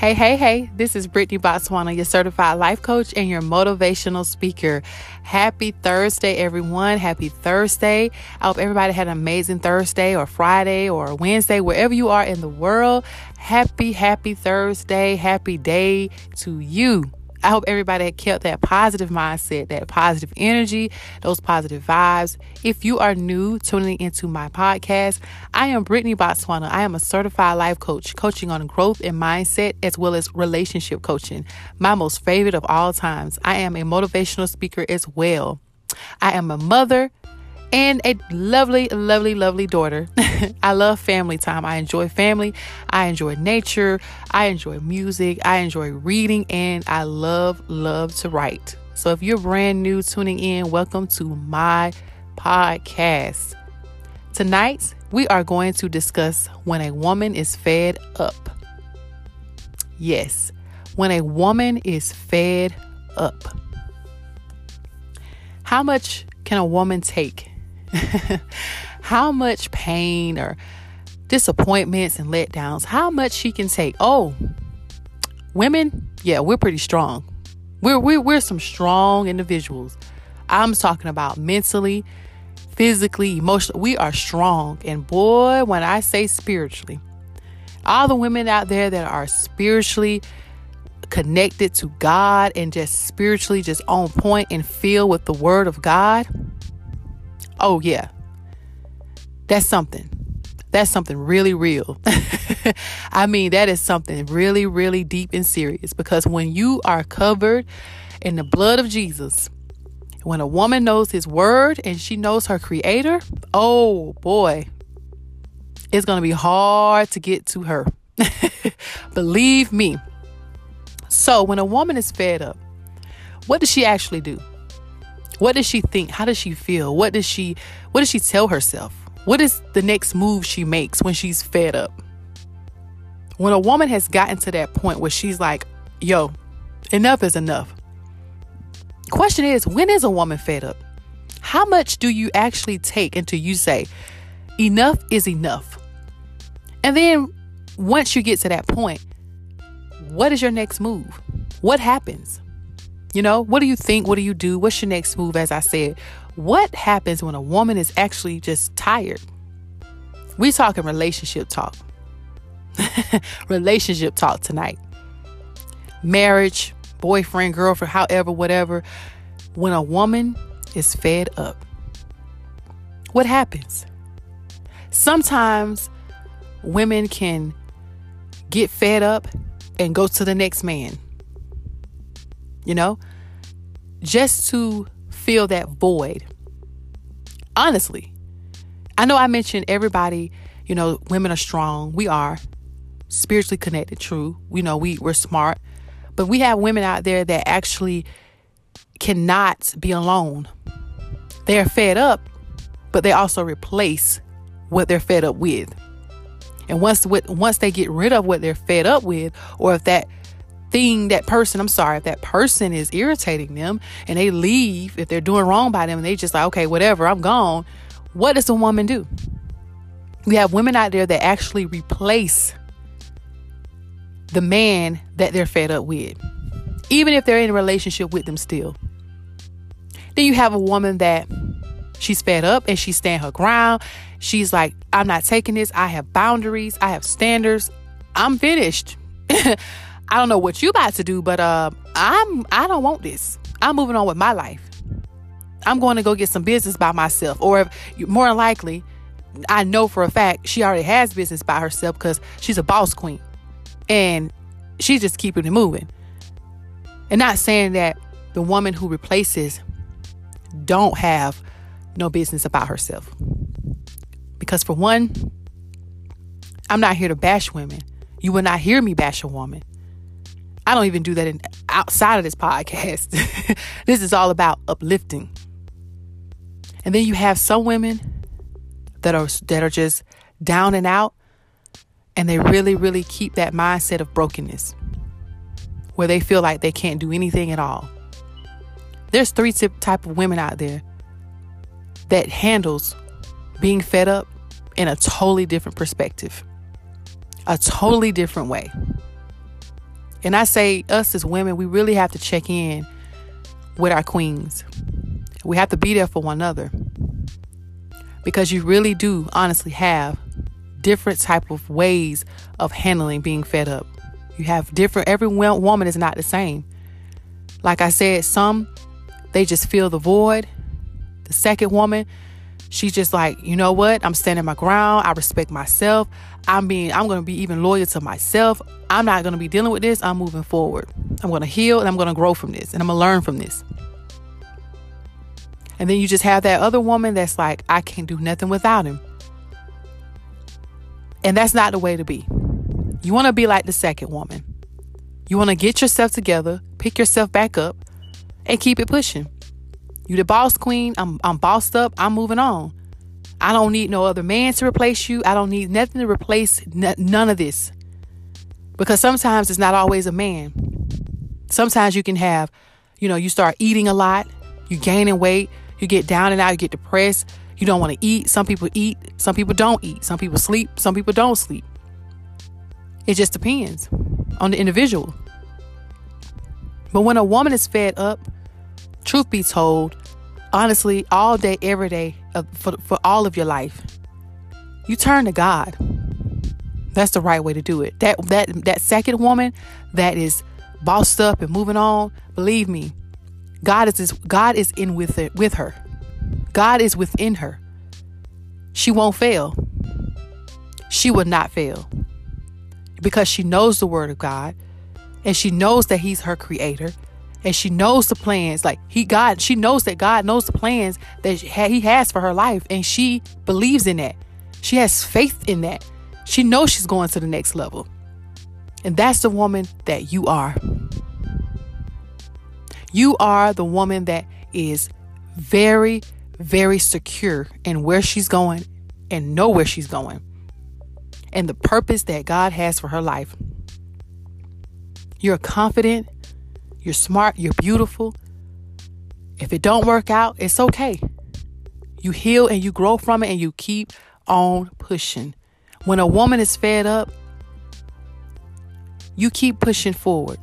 Hey, hey, hey, this is Brittany Botswana, your certified life coach and your motivational speaker. Happy Thursday, everyone. Happy Thursday. I hope everybody had an amazing Thursday or Friday or Wednesday, wherever you are in the world. Happy, happy Thursday. Happy day to you. I hope everybody had kept that positive mindset, that positive energy, those positive vibes. If you are new tuning into my podcast, I am Brittany Botswana. I am a certified life coach, coaching on growth and mindset as well as relationship coaching. My most favorite of all times. I am a motivational speaker as well. I am a mother and a lovely, lovely, lovely daughter. I love family time. I enjoy family. I enjoy nature. I enjoy music. I enjoy reading. And I love, love to write. So if you're brand new tuning in, welcome to my podcast. Tonight, we are going to discuss when a woman is fed up. Yes, when a woman is fed up. How much can a woman take how much pain or disappointments and letdowns, how much she can take. Oh, women, yeah, we're pretty strong. We're, we're, we're some strong individuals. I'm talking about mentally, physically, emotionally. We are strong. And boy, when I say spiritually, all the women out there that are spiritually connected to God and just spiritually just on point and filled with the word of God, Oh, yeah. That's something. That's something really real. I mean, that is something really, really deep and serious because when you are covered in the blood of Jesus, when a woman knows his word and she knows her creator, oh boy, it's going to be hard to get to her. Believe me. So, when a woman is fed up, what does she actually do? What does she think? How does she feel? What does she what does she tell herself? What is the next move she makes when she's fed up? When a woman has gotten to that point where she's like, "Yo, enough is enough." Question is, when is a woman fed up? How much do you actually take until you say, "Enough is enough"? And then once you get to that point, what is your next move? What happens? You know, what do you think? What do you do? What's your next move? As I said, what happens when a woman is actually just tired? We talking relationship talk. relationship talk tonight. Marriage, boyfriend, girlfriend, however, whatever. When a woman is fed up, what happens? Sometimes women can get fed up and go to the next man you know, just to fill that void. Honestly, I know I mentioned everybody, you know, women are strong. We are spiritually connected, true. We know we, we're smart, but we have women out there that actually cannot be alone. They're fed up, but they also replace what they're fed up with. And once once they get rid of what they're fed up with, or if that thing, that person, I'm sorry, if that person is irritating them and they leave, if they're doing wrong by them and they just like, okay, whatever, I'm gone, what does a woman do? We have women out there that actually replace the man that they're fed up with, even if they're in a relationship with them still. Then you have a woman that she's fed up and she's stand her ground. She's like, I'm not taking this. I have boundaries. I have standards. I'm finished. I don't know what you about to do, but uh, I'm I don't want this. I'm moving on with my life. I'm going to go get some business by myself, or if, more likely, I know for a fact she already has business by herself because she's a boss queen, and she's just keeping it moving. And not saying that the woman who replaces don't have no business about herself, because for one, I'm not here to bash women. You will not hear me bash a woman. I don't even do that in, outside of this podcast. this is all about uplifting. And then you have some women that are that are just down and out and they really really keep that mindset of brokenness where they feel like they can't do anything at all. There's three type of women out there that handles being fed up in a totally different perspective. A totally different way. And I say, us as women, we really have to check in with our queens. We have to be there for one another because you really do honestly have different type of ways of handling being fed up. You have different every woman is not the same. Like I said, some they just feel the void. The second woman, she's just like, you know what? I'm standing my ground. I respect myself. I'm being I'm going to be even loyal to myself. I'm not going to be dealing with this. I'm moving forward. I'm going to heal and I'm going to grow from this and I'm going to learn from this. And then you just have that other woman that's like, I can't do nothing without him. And that's not the way to be. You want to be like the second woman. You want to get yourself together, pick yourself back up, and keep it pushing. You the boss queen. I'm I'm bossed up. I'm moving on. I don't need no other man to replace you. I don't need nothing to replace n- none of this. Because sometimes it's not always a man. Sometimes you can have, you know, you start eating a lot, you gaining weight, you get down and out, you get depressed, you don't want to eat. Some people eat, some people don't eat. Some people sleep, some people don't sleep. It just depends on the individual. But when a woman is fed up, truth be told, honestly, all day, every day, uh, for, for all of your life, you turn to God. That's the right way to do it. That that that second woman that is bossed up and moving on, believe me, God is God is in with it with her. God is within her. She won't fail. She will not fail. Because she knows the word of God and she knows that he's her creator and she knows the plans like he God she knows that God knows the plans that he has for her life and she believes in that. She has faith in that. She knows she's going to the next level. And that's the woman that you are. You are the woman that is very very secure in where she's going and know where she's going and the purpose that God has for her life. You're confident, you're smart, you're beautiful. If it don't work out, it's okay. You heal and you grow from it and you keep on pushing. When a woman is fed up, you keep pushing forward.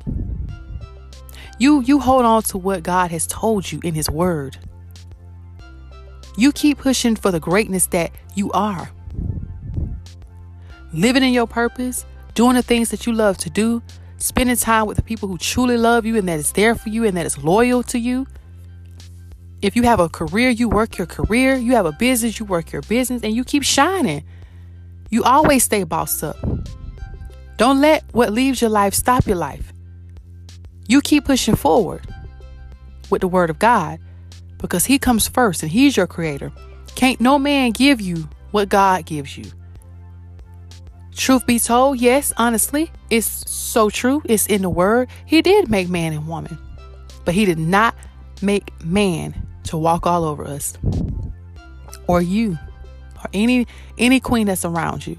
You you hold on to what God has told you in his word. You keep pushing for the greatness that you are. Living in your purpose, doing the things that you love to do, spending time with the people who truly love you and that is there for you and that is loyal to you. If you have a career, you work your career. You have a business, you work your business, and you keep shining. You always stay bossed up. Don't let what leaves your life stop your life. You keep pushing forward with the word of God because He comes first and He's your creator. Can't no man give you what God gives you. Truth be told, yes, honestly, it's so true. It's in the word. He did make man and woman, but He did not make man to walk all over us or you or any any queen that's around you.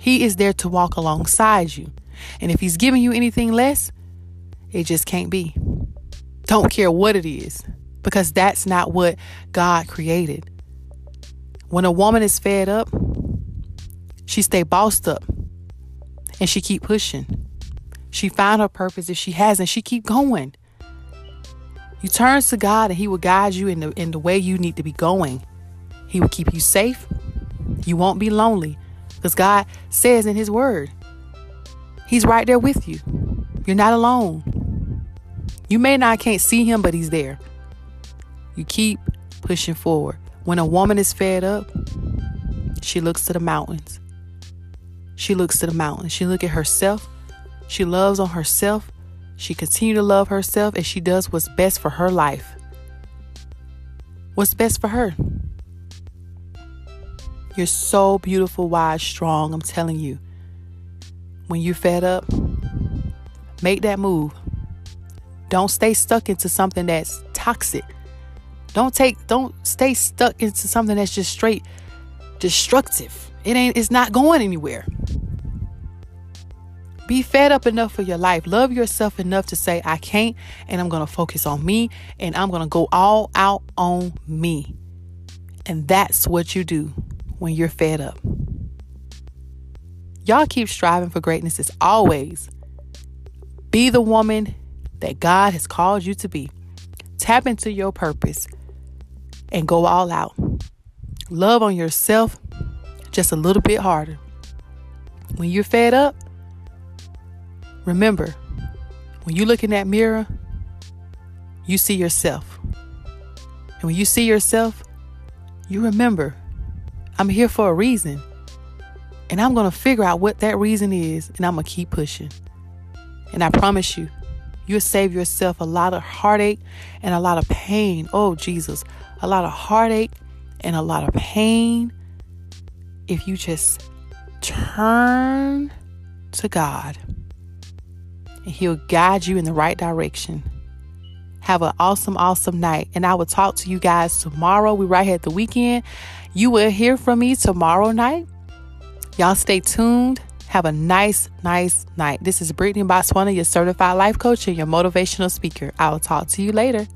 He is there to walk alongside you. And if he's giving you anything less, it just can't be. Don't care what it is because that's not what God created. When a woman is fed up, she stay bossed up and she keep pushing. She find her purpose. If she hasn't, she keep going. You turn to God and He will guide you in the in the way you need to be going. He will keep you safe. You won't be lonely. Because God says in His Word, He's right there with you. You're not alone. You may not can't see Him, but He's there. You keep pushing forward. When a woman is fed up, she looks to the mountains. She looks to the mountains. She look at herself. She loves on herself. She continue to love herself and she does what's best for her life. What's best for her? You're so beautiful, wise, strong. I'm telling you. When you're fed up, make that move. Don't stay stuck into something that's toxic. Don't take don't stay stuck into something that's just straight destructive. It ain't it's not going anywhere. Be fed up enough for your life. Love yourself enough to say, I can't, and I'm going to focus on me, and I'm going to go all out on me. And that's what you do when you're fed up. Y'all keep striving for greatness as always. Be the woman that God has called you to be. Tap into your purpose and go all out. Love on yourself just a little bit harder. When you're fed up, remember when you look in that mirror, you see yourself. And when you see yourself, you remember, I'm here for a reason. And I'm going to figure out what that reason is, and I'm going to keep pushing. And I promise you, you'll save yourself a lot of heartache and a lot of pain. Oh, Jesus, a lot of heartache and a lot of pain if you just turn to God and He'll guide you in the right direction. Have an awesome, awesome night. And I will talk to you guys tomorrow. We're right here at the weekend. You will hear from me tomorrow night. Y'all stay tuned. Have a nice, nice night. This is Brittany Botswana, your certified life coach and your motivational speaker. I will talk to you later.